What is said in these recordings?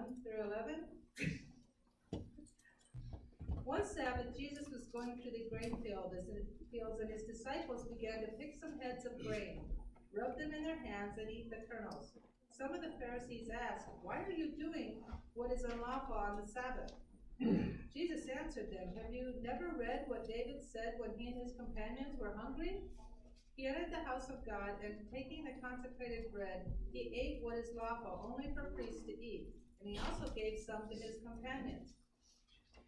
1 through 11. One Sabbath, Jesus was going through the grain field fields, and his disciples began to pick some heads of grain, rub them in their hands, and eat the kernels. Some of the Pharisees asked, Why are you doing what is unlawful on the Sabbath? Jesus answered them, Have you never read what David said when he and his companions were hungry? He entered the house of God, and taking the consecrated bread, he ate what is lawful only for priests to eat, and he also gave some to his companions.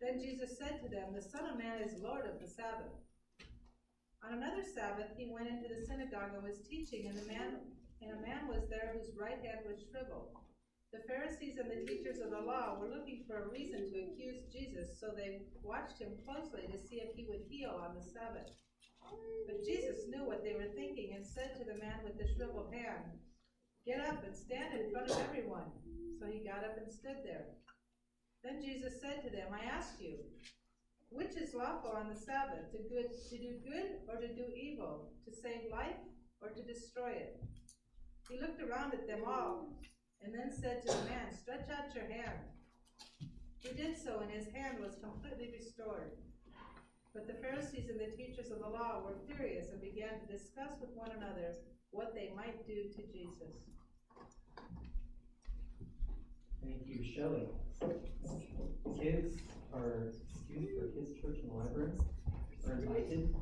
Then Jesus said to them, The Son of Man is Lord of the Sabbath. On another Sabbath, he went into the synagogue and was teaching, and a man, and a man was there whose right hand was shriveled. The Pharisees and the teachers of the law were looking for a reason to accuse Jesus, so they watched him closely to see if he would heal on the Sabbath. But Jesus knew what they were thinking and said to the man with the shriveled hand, Get up and stand in front of everyone. So he got up and stood there. Then Jesus said to them, I ask you, which is lawful on the Sabbath, to, good, to do good or to do evil, to save life or to destroy it? He looked around at them all and then said to the man, Stretch out your hand. He did so, and his hand was completely restored. But the Pharisees and the teachers of the law were furious and began to discuss with one another what they might do to Jesus. Thank you, Shelley. Kids are excused for kids' church and libraries are invited.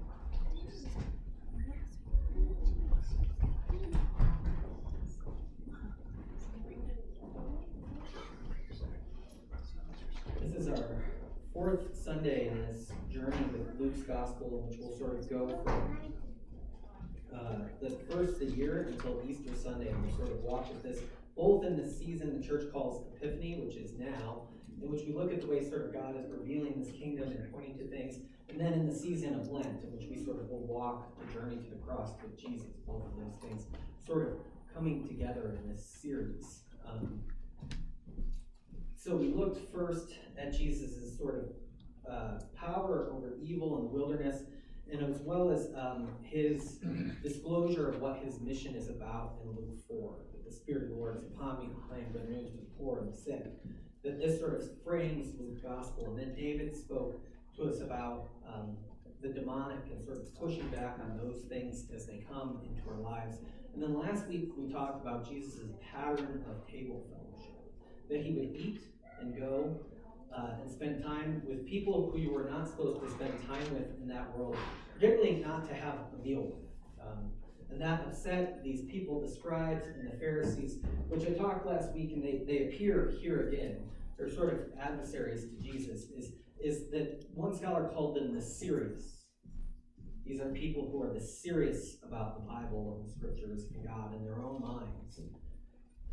This is our fourth Sunday in this journey with Luke's Gospel, which will sort of go from uh, the first of the year until Easter Sunday, and we'll sort of walk with this both in the season the church calls Epiphany, which is now, in which we look at the way sort of God is revealing this kingdom and pointing to things, and then in the season of Lent, in which we sort of will walk the journey to the cross with Jesus, both of those things sort of coming together in this series. Um, so we looked first at Jesus' sort of uh, power over evil in the wilderness, and as well as um, his disclosure of what his mission is about in Luke 4 that the Spirit of the Lord is upon me to proclaim good news to the poor and the sick. That this sort of frames the gospel. And then David spoke to us about um, the demonic and sort of pushing back on those things as they come into our lives. And then last week we talked about Jesus' pattern of table fellowship. That he would eat and go uh, and spend time with people who you were not supposed to spend time with in that world, particularly not to have a meal with. Um, and that upset these people, the scribes and the Pharisees, which I talked last week, and they, they appear here again. They're sort of adversaries to Jesus, is, is that one scholar called them the serious. These are people who are the serious about the Bible and the scriptures and God in their own minds.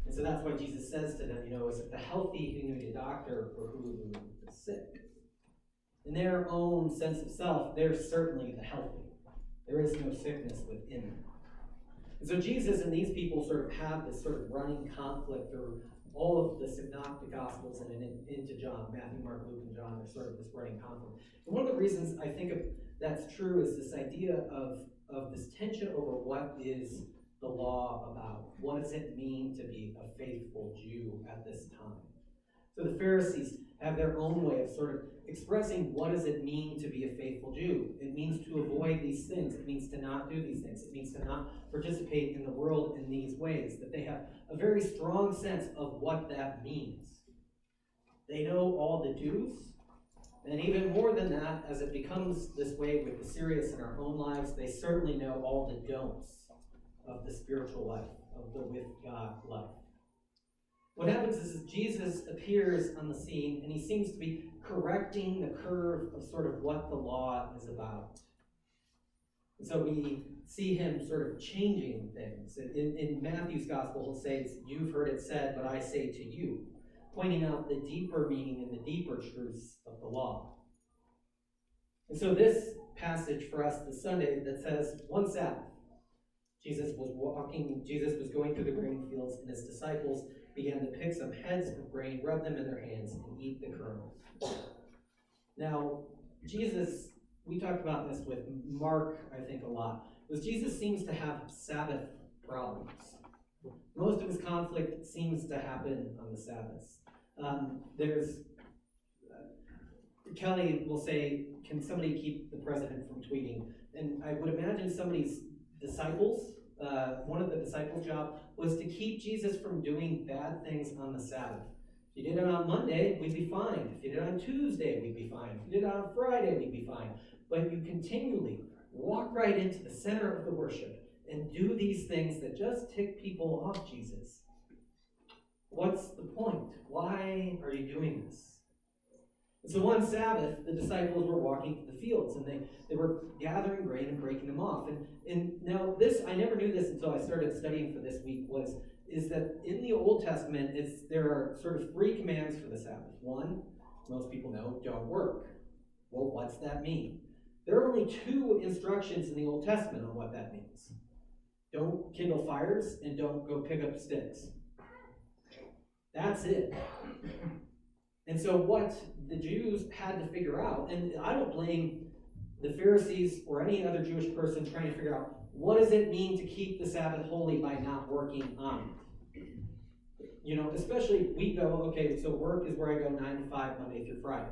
And so that's why Jesus says to them, you know, is it the healthy who need a doctor or who the sick? In their own sense of self, they're certainly the healthy. There is no sickness within them. And so Jesus and these people sort of have this sort of running conflict through all of the synoptic gospels and in, into John, Matthew, Mark, Luke, and John. There's sort of this running conflict. And one of the reasons I think that's true is this idea of, of this tension over what is the law about. What does it mean to be a faithful Jew at this time? So the Pharisees have their own way of sort of expressing what does it mean to be a faithful Jew. It means to avoid these things. It means to not do these things. It means to not participate in the world in these ways. That they have a very strong sense of what that means. They know all the do's, and even more than that, as it becomes this way with the serious in our own lives, they certainly know all the don'ts of the spiritual life, of the with God life. What happens is Jesus appears on the scene and he seems to be correcting the curve of sort of what the law is about. And so we see him sort of changing things. In, in Matthew's gospel, he'll say, You've heard it said, but I say to you, pointing out the deeper meaning and the deeper truths of the law. And so this passage for us this Sunday that says, One Sabbath, Jesus was walking, Jesus was going through the grain fields, and his disciples began to pick some heads of grain, rub them in their hands, and eat the kernels. Now, Jesus, we talked about this with Mark, I think, a lot, was Jesus seems to have Sabbath problems. Most of his conflict seems to happen on the Sabbaths. Um, there's, uh, Kelly will say, can somebody keep the president from tweeting? And I would imagine somebody's disciples, uh, one of the disciples' job was to keep Jesus from doing bad things on the Sabbath. If you did it on Monday, we'd be fine. If you did it on Tuesday, we'd be fine. If you did it on Friday, we'd be fine. But you continually walk right into the center of the worship and do these things that just tick people off Jesus. What's the point? Why are you doing this? So one Sabbath, the disciples were walking through the fields and they, they were gathering grain and breaking them off. And, and now this, I never knew this until I started studying for this week, was is that in the Old Testament, it's there are sort of three commands for the Sabbath. One, most people know, don't work. Well, what's that mean? There are only two instructions in the Old Testament on what that means. Don't kindle fires and don't go pick up sticks. That's it. And so, what the Jews had to figure out, and I don't blame the Pharisees or any other Jewish person trying to figure out what does it mean to keep the Sabbath holy by not working on it. You know, especially we go, okay, so work is where I go 9 to 5, Monday through Friday.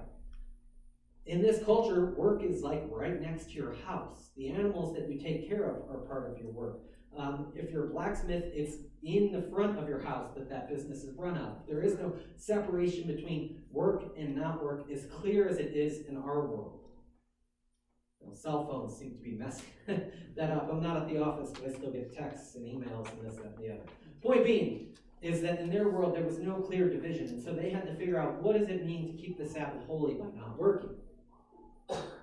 In this culture, work is like right next to your house. The animals that you take care of are part of your work. Um, if you're a blacksmith, it's in the front of your house that that business is run out. There is no separation between work and not work as clear as it is in our world. Cell phones seem to be messing that up. I'm not at the office, but I still get texts and emails and this, that, and the other. Point being is that in their world there was no clear division, and so they had to figure out what does it mean to keep the Sabbath holy by not working.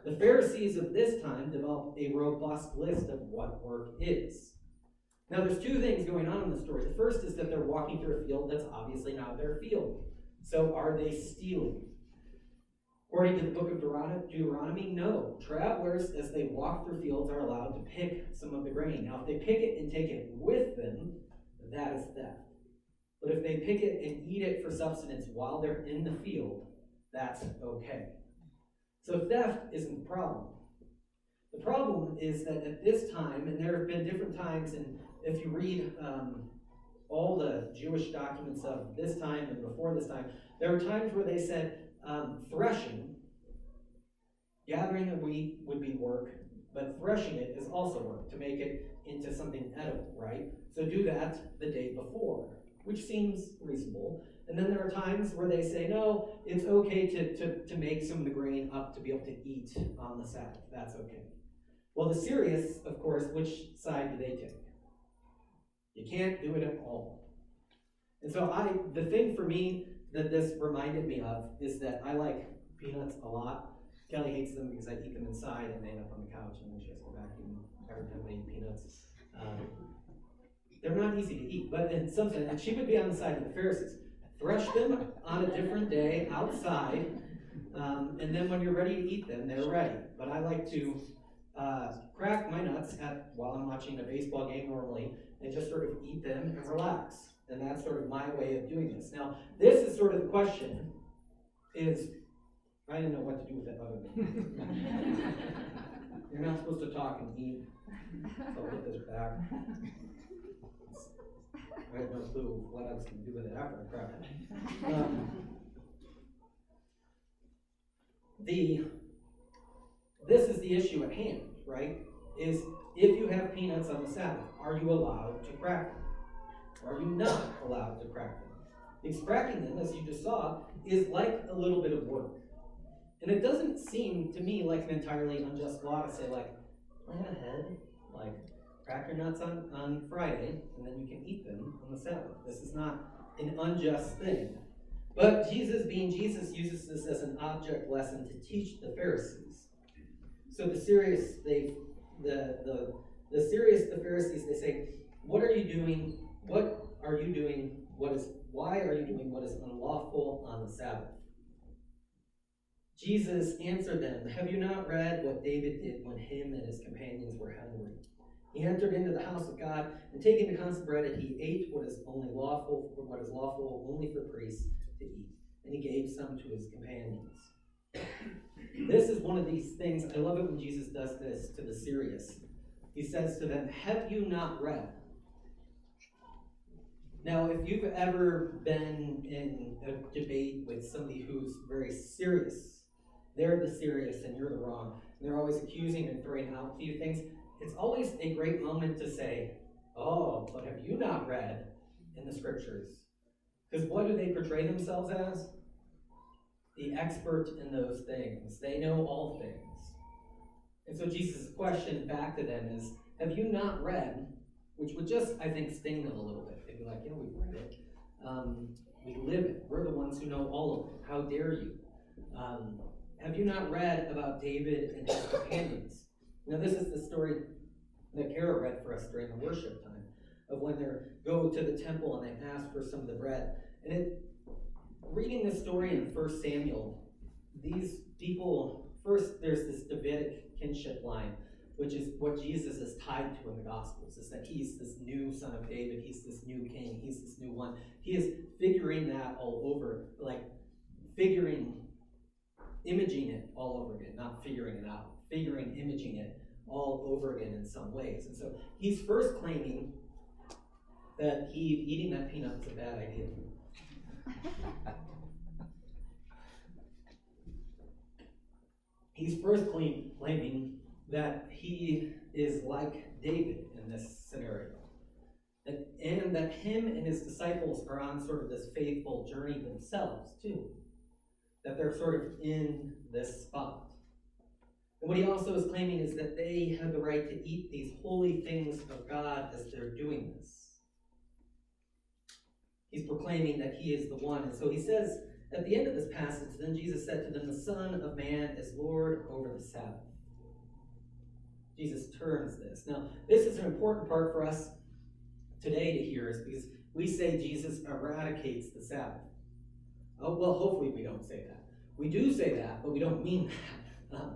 The Pharisees of this time developed a robust list of what work is. Now, there's two things going on in the story. The first is that they're walking through a field that's obviously not their field. So, are they stealing? According to the book of Deuteronomy, no. Travelers, as they walk through fields, are allowed to pick some of the grain. Now, if they pick it and take it with them, that is theft. But if they pick it and eat it for subsistence while they're in the field, that's okay. So, theft isn't the problem. The problem is that at this time, and there have been different times in if you read um, all the Jewish documents of this time and before this time, there are times where they said um, threshing, gathering the wheat would be work, but threshing it is also work to make it into something edible, right? So do that the day before, which seems reasonable. And then there are times where they say, no, it's okay to, to, to make some of the grain up to be able to eat on the Sabbath. That's okay. Well, the serious, of course, which side do they take? You can't do it at all. And so I the thing for me that this reminded me of is that I like peanuts a lot. Kelly hates them because I eat them inside and they end up on the couch and then she has to vacuum every time I eat peanuts. Um, they're not easy to eat, but in some sense, and she would be on the side of the Pharisees. Thresh them on a different day outside, um, and then when you're ready to eat them, they're ready. But I like to uh, crack my nuts at while I'm watching a baseball game normally, and just sort of eat them and relax. And that's sort of my way of doing this. Now, this is sort of the question is I didn't know what to do with that other than you're not supposed to talk and eat. So I'll put this back. I have no clue what I was going to do with it after I cracked it. Um, the this is the issue at hand, right? Is if you have peanuts on the Sabbath, are you allowed to crack them? Are you not allowed to crack them? Because cracking them, as you just saw, is like a little bit of work. And it doesn't seem to me like an entirely unjust law to say, like, plan ahead, like, crack your nuts on, on Friday, and then you can eat them on the Sabbath. This is not an unjust thing. But Jesus, being Jesus, uses this as an object lesson to teach the Pharisees. So the serious, they the, the, the serious, the Pharisees, they say, What are you doing? What are you doing? What is, why are you doing what is unlawful on the Sabbath? Jesus answered them, Have you not read what David did when him and his companions were hungry? He entered into the house of God, and taking the constant bread, he ate what is only lawful, for what is lawful only for priests to eat, and he gave some to his companions. This is one of these things. I love it when Jesus does this to the serious. He says to them, Have you not read? Now, if you've ever been in a debate with somebody who's very serious, they're the serious and you're the wrong, and they're always accusing and throwing out to you things, it's always a great moment to say, Oh, but have you not read in the scriptures? Because what do they portray themselves as? The expert in those things. They know all things. And so Jesus' question back to them is Have you not read? Which would just, I think, sting them a little bit. They'd be like, Yeah, we've read it. Um, we live it. We're the ones who know all of it. How dare you? Um, have you not read about David and his companions? Now, this is the story that Kara read for us during the worship time of when they go to the temple and they ask for some of the bread. And it, reading this story in 1 Samuel, these people, first there's this Davidic kinship line, which is what Jesus is tied to in the Gospels, is that he's this new son of David, he's this new king, he's this new one. He is figuring that all over, like figuring, imaging it all over again, not figuring it out, figuring, imaging it all over again in some ways. And so he's first claiming that he eating that peanut is a bad idea. He's first claim, claiming that he is like David in this scenario. And, and that him and his disciples are on sort of this faithful journey themselves, too. That they're sort of in this spot. And what he also is claiming is that they have the right to eat these holy things of God as they're doing this. He's proclaiming that he is the one. And so he says at the end of this passage, then Jesus said to them, The Son of Man is Lord over the Sabbath. Jesus turns this. Now, this is an important part for us today to hear, is because we say Jesus eradicates the Sabbath. Oh, well, hopefully we don't say that. We do say that, but we don't mean that. Um,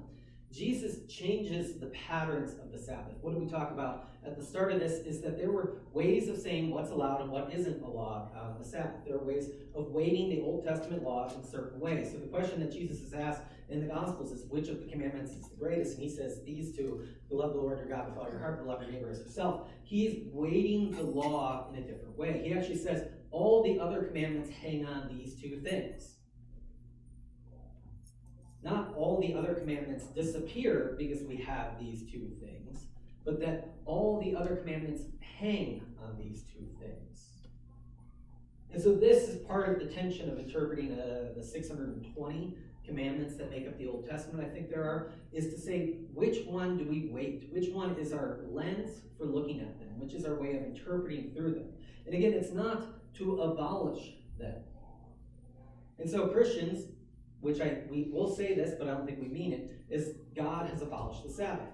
Jesus changes the patterns of the Sabbath. What do we talk about at the start of this? Is that there were ways of saying what's allowed and what isn't allowed on the Sabbath. There are ways of weighting the Old Testament laws in certain ways. So the question that Jesus has asked in the Gospels is which of the commandments is the greatest? And he says these two love the Lord your God with all your heart, and love your neighbor as yourself. He's weighting the law in a different way. He actually says all the other commandments hang on these two things not all the other commandments disappear because we have these two things, but that all the other commandments hang on these two things. And so this is part of the tension of interpreting uh, the 620 commandments that make up the Old Testament, I think there are, is to say which one do we weight? Which one is our lens for looking at them? Which is our way of interpreting through them? And again, it's not to abolish them. And so Christians which I we will say this, but I don't think we mean it, is God has abolished the Sabbath.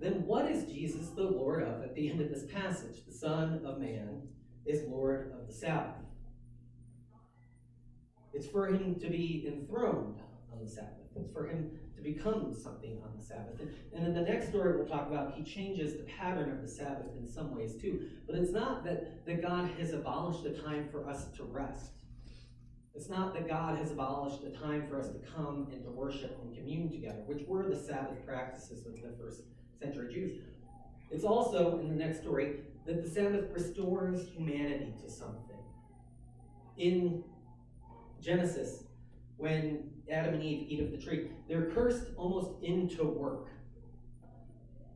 Then what is Jesus the Lord of at the end of this passage? The Son of Man is Lord of the Sabbath. It's for him to be enthroned on the Sabbath. It's for him to become something on the Sabbath. And, in the next story we'll talk about, he changes the pattern of the Sabbath in some ways too. But it's not that, that God has abolished the time for us to rest. It's not that God has abolished the time for us to come and to worship and commune together, which were the Sabbath practices of the first century Jews. It's also, in the next story, that the Sabbath restores humanity to something. In Genesis, when Adam and Eve eat of the tree, they're cursed almost into work.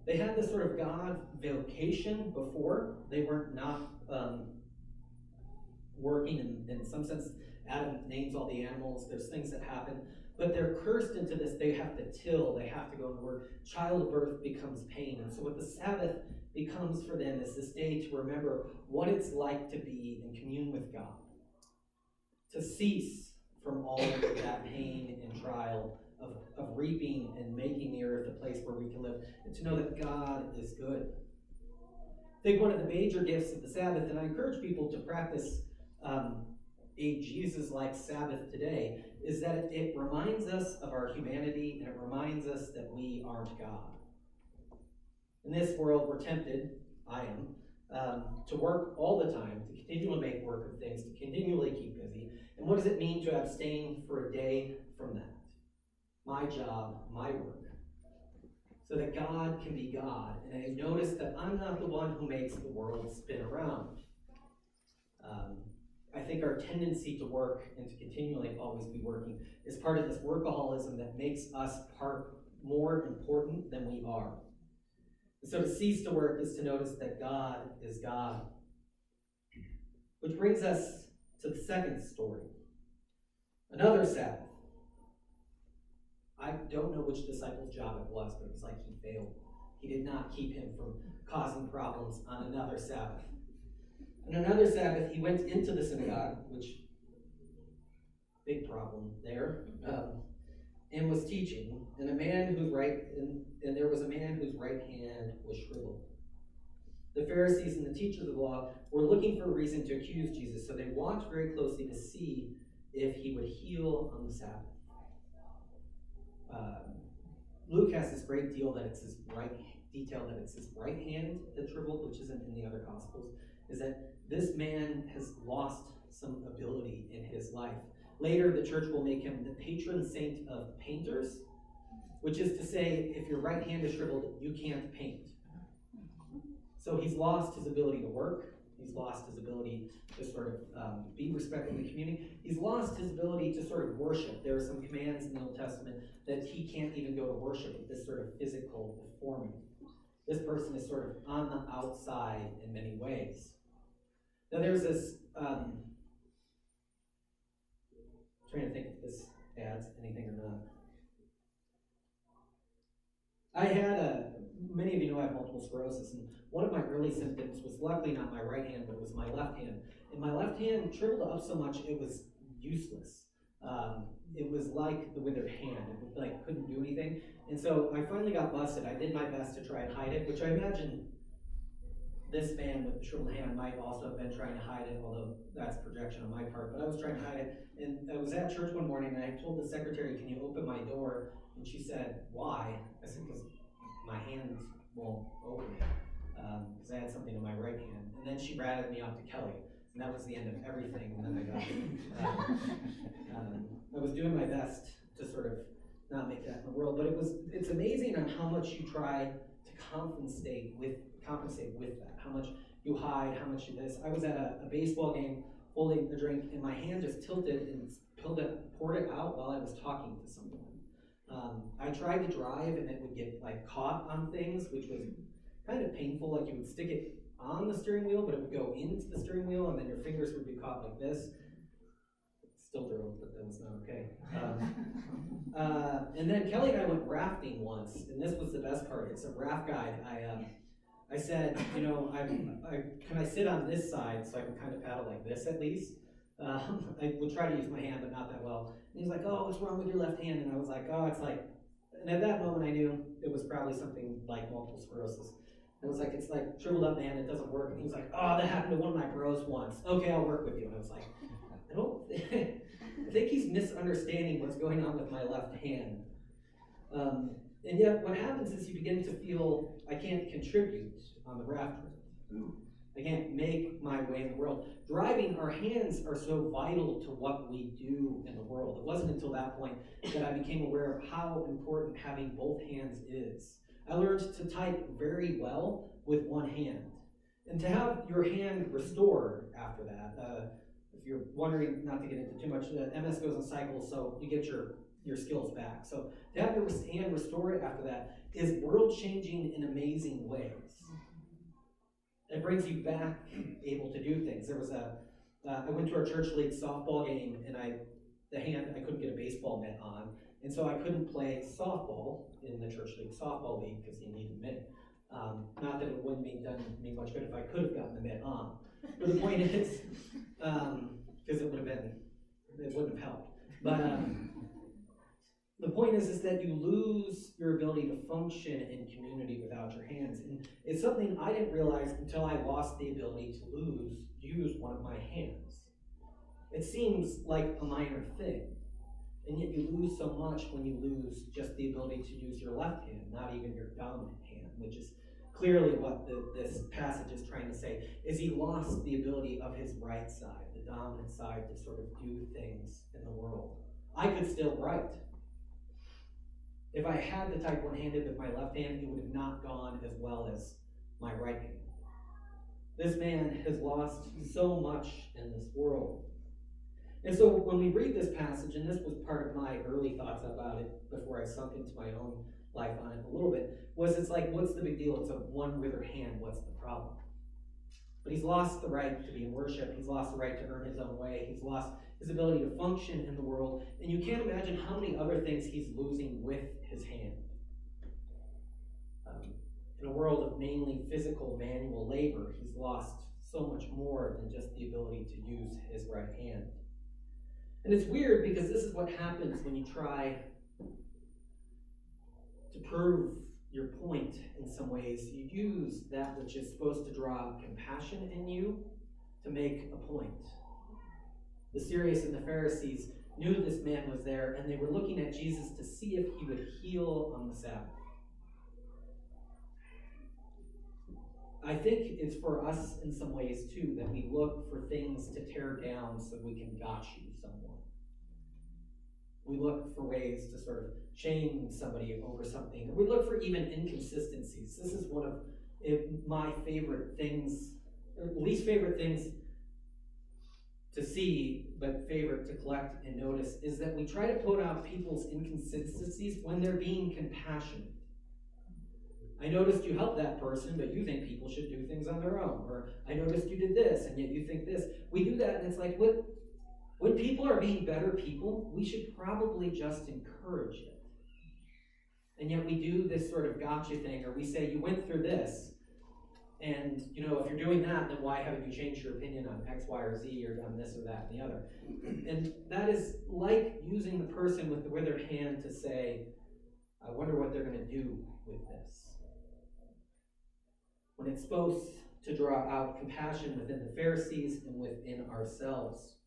They had this sort of God vocation before. They weren't not um, working in, in some sense Adam names all the animals, there's things that happen, but they're cursed into this. They have to till, they have to go to work. Childbirth becomes pain. And so, what the Sabbath becomes for them is this day to remember what it's like to be in commune with God, to cease from all of that pain and trial of, of reaping and making the earth a place where we can live, and to know that God is good. I think one of the major gifts of the Sabbath, and I encourage people to practice um, a Jesus like Sabbath today is that it, reminds us of our humanity and it reminds us that we aren't God. In this world, we're tempted, I am, um, to work all the time, to continually make work of things, to continually keep busy. And what does it mean to abstain for a day from that? My job, my work. So that God can be God. And I notice that I'm not the one who makes the world spin around. Um, I think our tendency to work and to continually always be working is part of this workaholism that makes us part more important than we are. And so to cease to work is to notice that God is God. Which brings us to the second story. Another Sabbath. I don't know which disciple's job it was, but it was like he failed. He did not keep him from causing problems on another Sabbath. On another Sabbath, he went into the synagogue, which big problem there, um, and was teaching. And a man whose right and, and there was a man whose right hand was shriveled. The Pharisees and the teachers of the law were looking for a reason to accuse Jesus, so they watched very closely to see if he would heal on the Sabbath. Um, Luke has this great deal that it's his right detail that it's his right hand that shriveled, which isn't in the other gospels, is that this man has lost some ability in his life. Later, the church will make him the patron saint of painters, which is to say, if your right hand is shriveled, you can't paint. So he's lost his ability to work. He's lost his ability to sort of um, be respected in the community. He's lost his ability to sort of worship. There are some commands in the Old Testament that he can't even go to worship with this sort of physical deformity. This person is sort of on the outside in many ways. Now, there's this. Um, trying to think if this adds anything or not. I had a, many of you know I have multiple sclerosis, and one of my early symptoms was luckily not my right hand, but was my left hand. And my left hand shriveled up so much it was useless. Um, it was like the withered hand. It like couldn't do anything. And so I finally got busted. I did my best to try and hide it, which I imagine this man with the shriveled hand might also have been trying to hide it, although that's projection on my part. But I was trying to hide it. And I was at church one morning and I told the secretary, Can you open my door? And she said, Why? I said, Because my hands won't open it. Because um, I had something in my right hand. And then she ratted me off to Kelly. And that was the end of everything. And then I got, um, um, I was doing my best to sort of not make that in the world. But it was, it's amazing on how much you try to compensate with, compensate with that. How much you hide, how much you this. I was at a, a baseball game holding a drink, and my hand just tilted and pulled it, poured it out while I was talking to someone. Um, I tried to drive, and it would get like caught on things, which was kind of painful. Like you would stick it on the steering wheel, but it would go into the steering wheel, and then your fingers would be caught like this. Still drove, but that was not okay. Um, uh, and then Kelly and I went rafting once, and this was the best part. It's a raft guide. I um, I said, you know, I, I, can I sit on this side so I can kind of paddle like this at least? Um, I would try to use my hand, but not that well. And he's like, oh, what's wrong with your left hand? And I was like, oh, it's like, and at that moment I knew it was probably something like multiple sclerosis. And I was like, it's like shriveled up, man, it doesn't work. And he was like, oh, that happened to one of my bros once. Okay, I'll work with you. And I was like, I don't, I think he's misunderstanding what's going on with my left hand. Um, and yet, what happens is you begin to feel I can't contribute on the raft. I can't make my way in the world. Driving, our hands are so vital to what we do in the world. It wasn't until that point that I became aware of how important having both hands is. I learned to type very well with one hand. And to have your hand restored after that, uh, if you're wondering, not to get into too much, MS goes in cycles, so you get your your skills back. So to have your hand restored after that is world changing in amazing ways. It brings you back able to do things. There was a, uh, I went to our church league softball game and I, the hand, I couldn't get a baseball mitt on. And so I couldn't play softball in the church league softball league because you need a mitt. Um, not that it wouldn't be done me much good if I could have gotten the mitt on. But the point is, because um, it would have been, it wouldn't have helped. But um, the point is, is that you lose your ability to function in community without your hands. And it's something I didn't realize until I lost the ability to lose, use one of my hands. It seems like a minor thing. And yet you lose so much when you lose just the ability to use your left hand, not even your dominant hand, which is clearly what the, this passage is trying to say, is he lost the ability of his right side, the dominant side, to sort of do things in the world. I could still write. If I had to type one handed with my left hand, it would have not gone as well as my right hand. This man has lost so much in this world. And so when we read this passage, and this was part of my early thoughts about it before I sunk into my own life on it a little bit, was it's like, what's the big deal? It's a one withered hand. What's the problem? But he's lost the right to be in worship. He's lost the right to earn his own way. He's lost his ability to function in the world. And you can't imagine how many other things he's losing with his hand. Um, in a world of mainly physical manual labor, he's lost so much more than just the ability to use his right hand. And it's weird because this is what happens when you try to prove your point in some ways. You use that which is supposed to draw compassion in you to make a point. The serious and the Pharisees knew this man was there, and they were looking at Jesus to see if he would heal on the Sabbath. I think it's for us in some ways too that we look for things to tear down so we can gotcha someone. We look for ways to sort of shame somebody over something. Or we look for even inconsistencies. This is one of my favorite things, least favorite things to see, but favorite to collect and notice, is that we try to put out people's inconsistencies when they're being compassionate. I noticed you helped that person, but you think people should do things on their own. Or I noticed you did this, and yet you think this. We do that, and it's like, what? When people are being better people, we should probably just encourage it. And yet we do this sort of gotcha thing, or we say, you went through this, and you know, if you're doing that, then why haven't you changed your opinion on X, Y, or Z, or done this or that and the other? And that is like using the person with the withered hand to say, I wonder what they're going to do with this when it's supposed to draw out compassion within the Pharisees and within ourselves.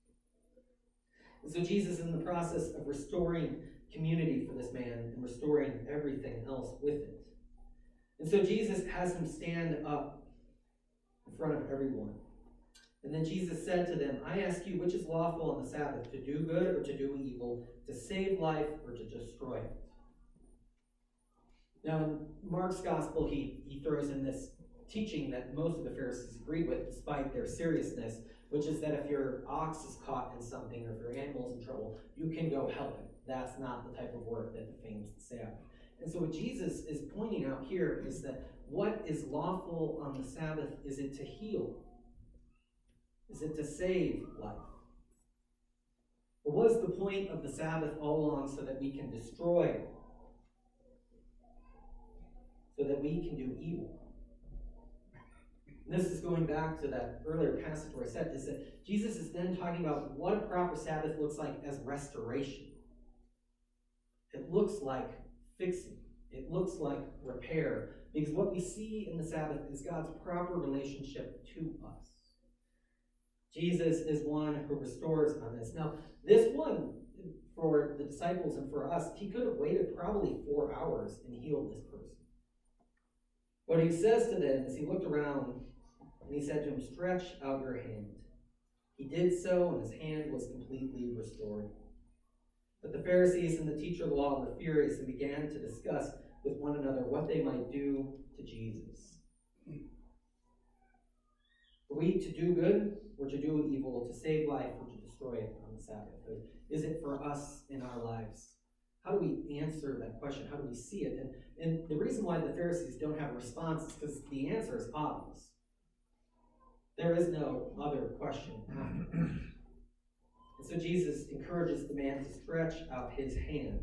And so Jesus is in the process of restoring community for this man and restoring everything else with it. And so Jesus has him stand up in front of everyone. And then Jesus said to them, I ask you, which is lawful on the Sabbath, to do good or to do evil, to save life or to destroy it? Now, in Mark's gospel, he, he throws in this teaching that most of the Pharisees agreed with, despite their seriousness, which is that if your ox is caught in something or if your animal's in trouble, you can go help it. That's not the type of work that defames the Sabbath. And so what Jesus is pointing out here is that what is lawful on the Sabbath is it to heal? Is it to save life? Or was the point of the Sabbath all along so that we can destroy? So that we can do evil? And this is going back to that earlier passage where I said is that Jesus is then talking about what a proper Sabbath looks like as restoration. It looks like fixing. It looks like repair. Because what we see in the Sabbath is God's proper relationship to us. Jesus is one who restores on this. Now, this one, for the disciples and for us, he could have waited probably four hours and healed this person. What he says to them is he looked around and he said to him, Stretch out your hand. He did so, and his hand was completely restored. But the Pharisees and the teacher of the law were furious and began to discuss with one another what they might do to Jesus. Are we to do good or to do evil, to save life or to destroy it on the Sabbath? Is it for us in our lives? How do we answer that question? How do we see it? And, and the reason why the Pharisees don't have a response is because the answer is obvious. There is no other question and so Jesus encourages the man to stretch out his hand,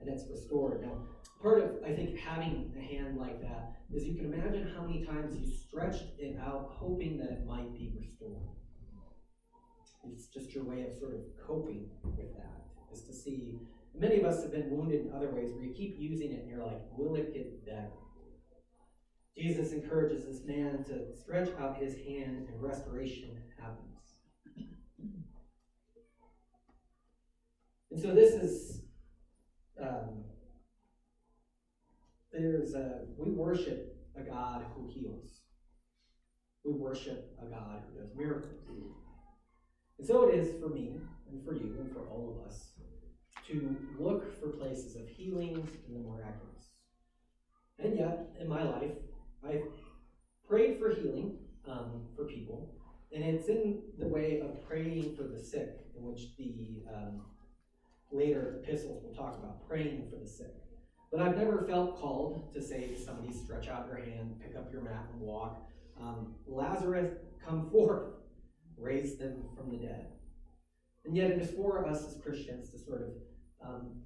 and it's restored. Now, part of, I think, having a hand like that is you can imagine how many times you stretched it out hoping that it might be restored. It's just your way of sort of coping with that, is to see. Many of us have been wounded in other ways where you keep using it and you're like, will it get better? Jesus encourages this man to stretch out his hand and restoration happens. And so this is, um, there's a, we worship a God who heals. We worship a God who does miracles. And so it is for me and for you and for all of us to look for places of healing and the miraculous. And yet, in my life, I've prayed for healing, um, for people, and it's in the way of praying for the sick, in which the um, later epistles will talk about praying for the sick. But I've never felt called to say to somebody, stretch out your hand, pick up your mat, and walk. Um, Lazarus, come forth, raise them from the dead. And yet, it is for us as Christians to sort of um,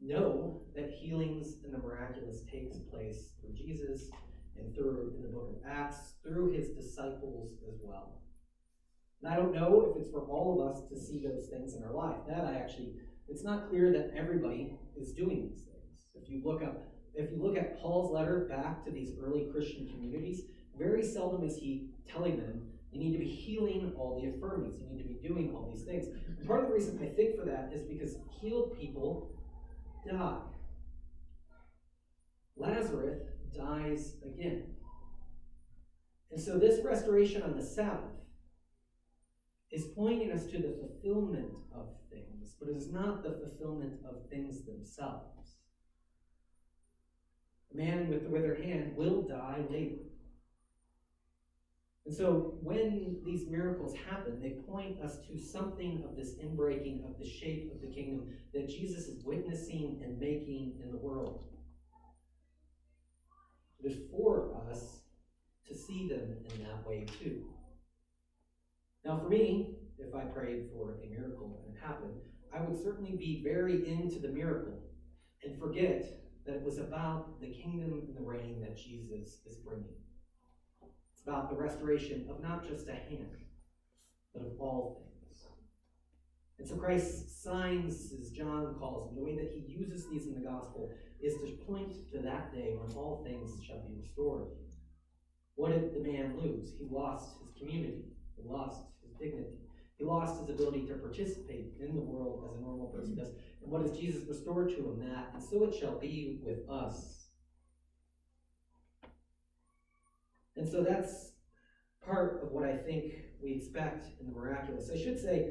know that healings and the miraculous takes place through Jesus and through in the book of Acts, through his disciples as well. And I don't know if it's for all of us to see those things in our life. That I actually, it's not clear that everybody is doing these things. If you look up, if you look at Paul's letter back to these early Christian communities, very seldom is he telling them you need to be healing all the infirmities. You need to be doing all these things. And part of the reason I think for that is because healed people die. Lazarus dies again. And so this restoration on the Sabbath is pointing us to the fulfillment of things, but it is not the fulfillment of things themselves. A man with the withered hand will die later. And so when these miracles happen, they point us to something of this inbreaking of the shape of the kingdom that Jesus is witnessing and making in the world. It is for us to see them in that way too. Now, for me, if I prayed for a miracle and it happened, I would certainly be very into the miracle and forget that it was about the kingdom and the reign that Jesus is bringing It's about the restoration of not just a hand, but of all things. And so Christ's signs, as John calls them, the way that he uses these in the gospel, is to point to that day when all things shall be restored. What did the man lose? He lost his community, he lost his dignity, he lost his ability to participate in the world as a normal person does. And what does Jesus restore to him? That, and so it shall be with us And so that's part of what I think we expect in the miraculous. I should say,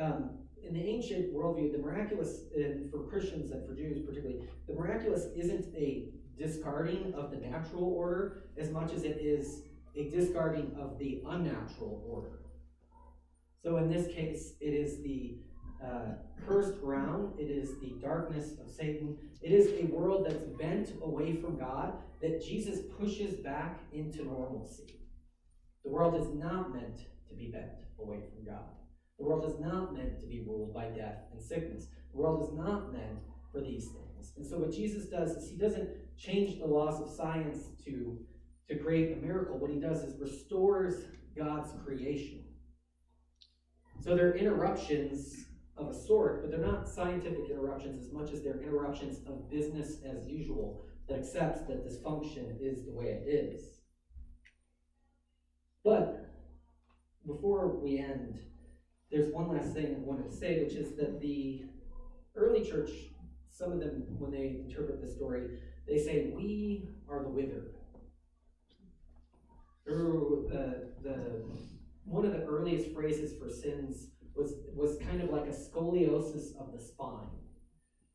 um, in the ancient worldview, the miraculous, and for Christians and for Jews particularly, the miraculous isn't a discarding of the natural order as much as it is a discarding of the unnatural order. So in this case, it is the uh, cursed ground, it is the darkness of Satan, it is a world that's bent away from God that Jesus pushes back into normalcy. The world is not meant to be bent away from God. The world is not meant to be ruled by death and sickness. The world is not meant for these things. And so what Jesus does is he doesn't change the laws of science to, to create a miracle. What he does is restores God's creation. So there are interruptions of a sort, but they're not scientific interruptions as much as they're interruptions of business as usual that accepts that this function is the way it is. But before we end, there's one last thing I wanted to say, which is that the early church, some of them, when they interpret the story, they say, We are the withered. The, uh, the, one of the earliest phrases for sins was, was kind of like a scoliosis of the spine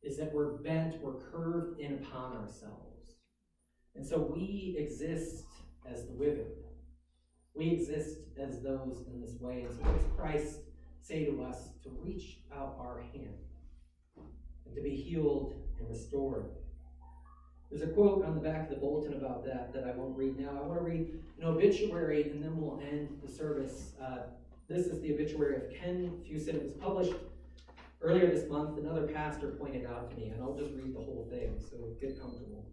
is that we're bent, we're curved in upon ourselves. And so we exist as the withered. We exist as those in this way. And so what Christ say to us? To reach out our hand and to be healed and restored. There's a quote on the back of the bulletin about that that I won't read now. I want to read an obituary and then we'll end the service. Uh, this is the obituary of Ken Fuson. It was published Earlier this month, another pastor pointed out to me, and I'll just read the whole thing, so get comfortable.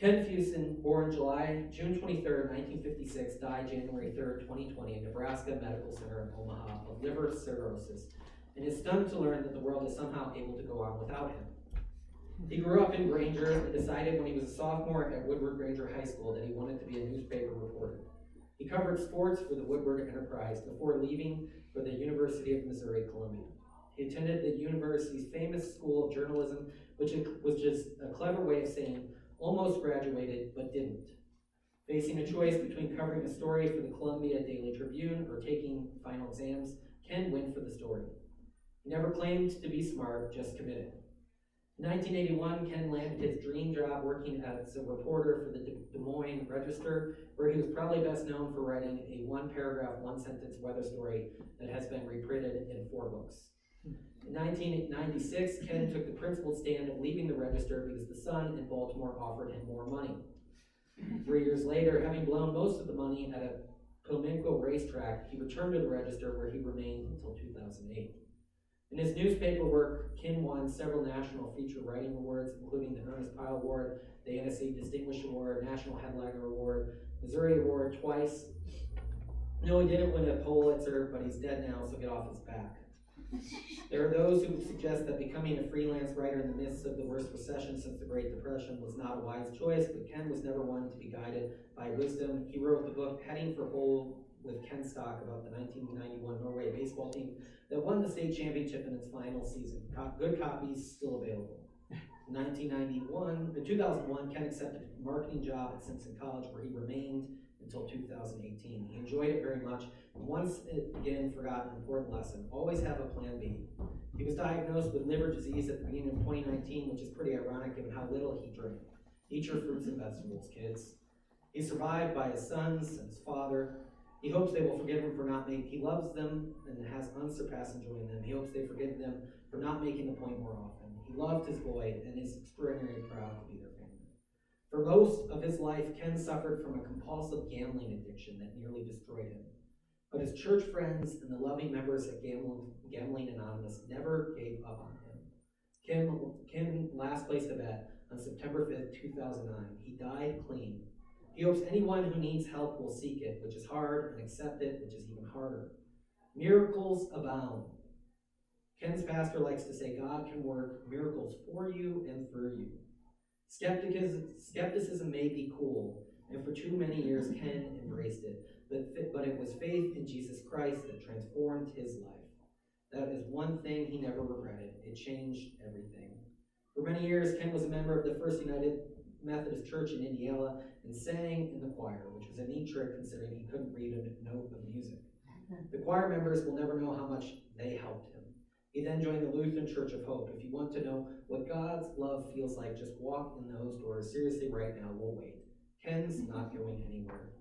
Ken Fuson, born July, June 23rd, 1956, died January 3rd, 2020, in Nebraska Medical Center in Omaha of liver cirrhosis, and is stunned to learn that the world is somehow able to go on without him. He grew up in Granger and decided when he was a sophomore at Woodward Granger High School that he wanted to be a newspaper reporter. He covered sports for the Woodward Enterprise before leaving for the University of Missouri Columbia. He attended the university's famous School of Journalism, which was just a clever way of saying almost graduated but didn't. Facing a choice between covering a story for the Columbia Daily Tribune or taking final exams, Ken went for the story. He never claimed to be smart, just committed. In 1981, Ken landed his dream job working as a reporter for the Des Moines Register, where he was probably best known for writing a one paragraph, one sentence weather story that has been reprinted in four books. In 1996, Ken took the principled stand of leaving the Register because the Sun in Baltimore offered him more money. Three years later, having blown most of the money at a Pimlico racetrack, he returned to the Register where he remained until 2008. In his newspaper work, Ken won several national feature writing awards, including the Ernest Pyle Award, the NSA Distinguished Award, National Headliner Award, Missouri Award twice. No, he didn't win a Pulitzer, but he's dead now, so get off his back. There are those who suggest that becoming a freelance writer in the midst of the worst recession since the Great Depression was not a wise choice, but Ken was never one to be guided by wisdom. He wrote the book Heading for Home with Kent Stock about the 1991 Norway baseball team that won the state championship in its final season. Good copies still available. In 1991, in 2001, Ken accepted a marketing job at Simpson College where he remained until 2018. He enjoyed it very much once again forgot an important lesson always have a plan B. He was diagnosed with liver disease at the beginning of 2019, which is pretty ironic given how little he drank. Eat your fruits and vegetables, kids. He's survived by his sons and his father. He hopes they will forgive him for not making, he loves them and has unsurpassed joy in them. He hopes they forgive them for not making the point more often. He loved his boy and is extraordinarily proud to be their family. For most of his life, Ken suffered from a compulsive gambling addiction that nearly destroyed him. But his church friends and the loving members at Gambling, Anonymous never gave up on him. Kim, Kim last placed a bet on September 5th, 2009. He died clean. He hopes anyone who needs help will seek it, which is hard, and accept it, which is even harder. Miracles abound. Ken's pastor likes to say God can work miracles for you and through you. Skepticism, skepticism may be cool, and for too many years Ken embraced it, but, but it was faith in Jesus Christ that transformed his life. That is one thing he never regretted. It changed everything. For many years, Ken was a member of the First United Methodist Church in Indianola and sang in the choir, which was a neat trick considering he couldn't read a note of music. The choir members will never know how much they helped him. He then joined the Lutheran Church of Hope. If you want to know what God's love feels like, just walk in those doors. Seriously, right now, we'll wait. Ken's not going anywhere.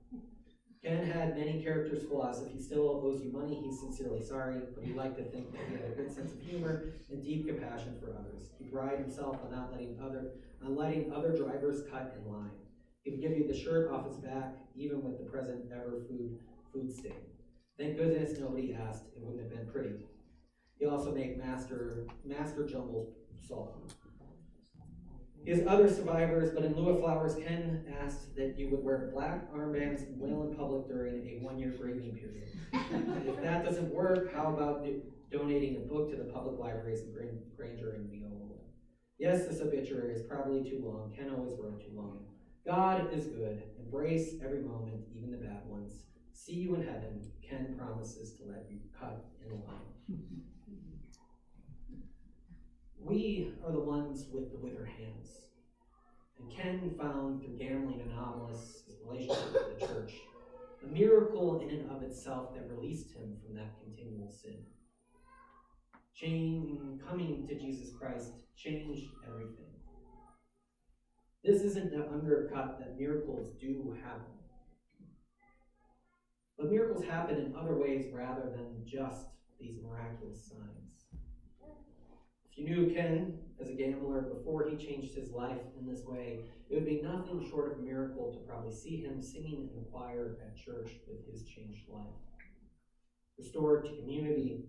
Ken had many characters, flaws. If he still owes you money, he's sincerely sorry, but he liked to think that he had a good sense of humor and deep compassion for others. He prided himself on not letting other on letting other drivers cut in line. He would give you the shirt off his back, even with the present ever food food stain. Thank goodness nobody asked. It wouldn't have been pretty. He also made master master jumble salt. Has other survivors, but in lieu of flowers, Ken asked that you would wear black armbands and wail in public during a one-year grieving period. if that doesn't work, how about do- donating a book to the public libraries in Gran- Granger and Neola? Yes, this obituary is probably too long. Ken always wrote too long. God is good. Embrace every moment, even the bad ones. See you in heaven. Ken promises to let you cut in line. We are the ones with the withered hands. And Ken found through gambling Anonymous his relationship with the church, a miracle in and of itself that released him from that continual sin. Change, coming to Jesus Christ changed everything. This isn't to undercut that miracles do happen. But miracles happen in other ways rather than just these miraculous signs. You knew Ken as a gambler before he changed his life in this way, it would be nothing short of a miracle to probably see him singing in the choir at church with his changed life. Restored to community,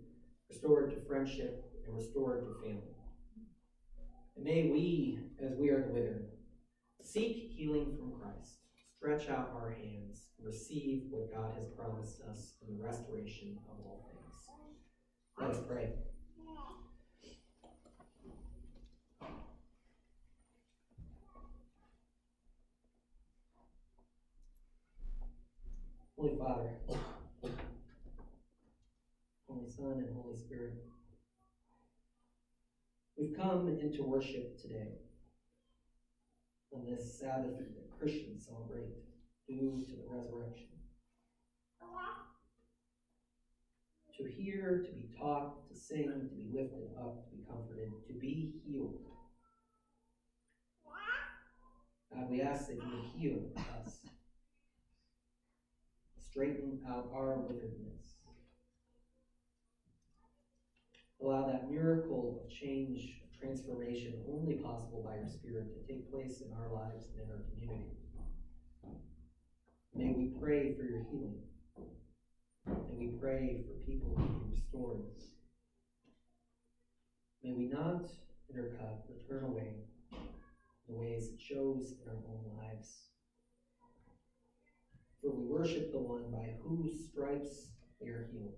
restored to friendship, and restored to family. And may we, as we are the withered, seek healing from Christ, stretch out our hands, and receive what God has promised us in the restoration of all things. Let us pray. Holy Father, Holy Son, and Holy Spirit, we've come into worship today on this Sabbath that Christians celebrate due to the resurrection. To hear, to be taught, to sing, to be lifted up, to be comforted, to be healed. God, we ask that you heal us, straighten out our wickedness, allow that miracle of change, of transformation, only possible by your Spirit, to take place in our lives and in our community. May we pray for your healing. May we pray for people to be restored. May we not intercut or turn away the ways it shows in our own lives. For we worship the one by whose stripes we are healed.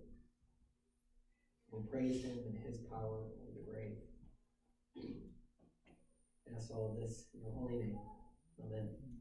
We praise him in his power over the grave. And ask all of this in your holy name. Amen.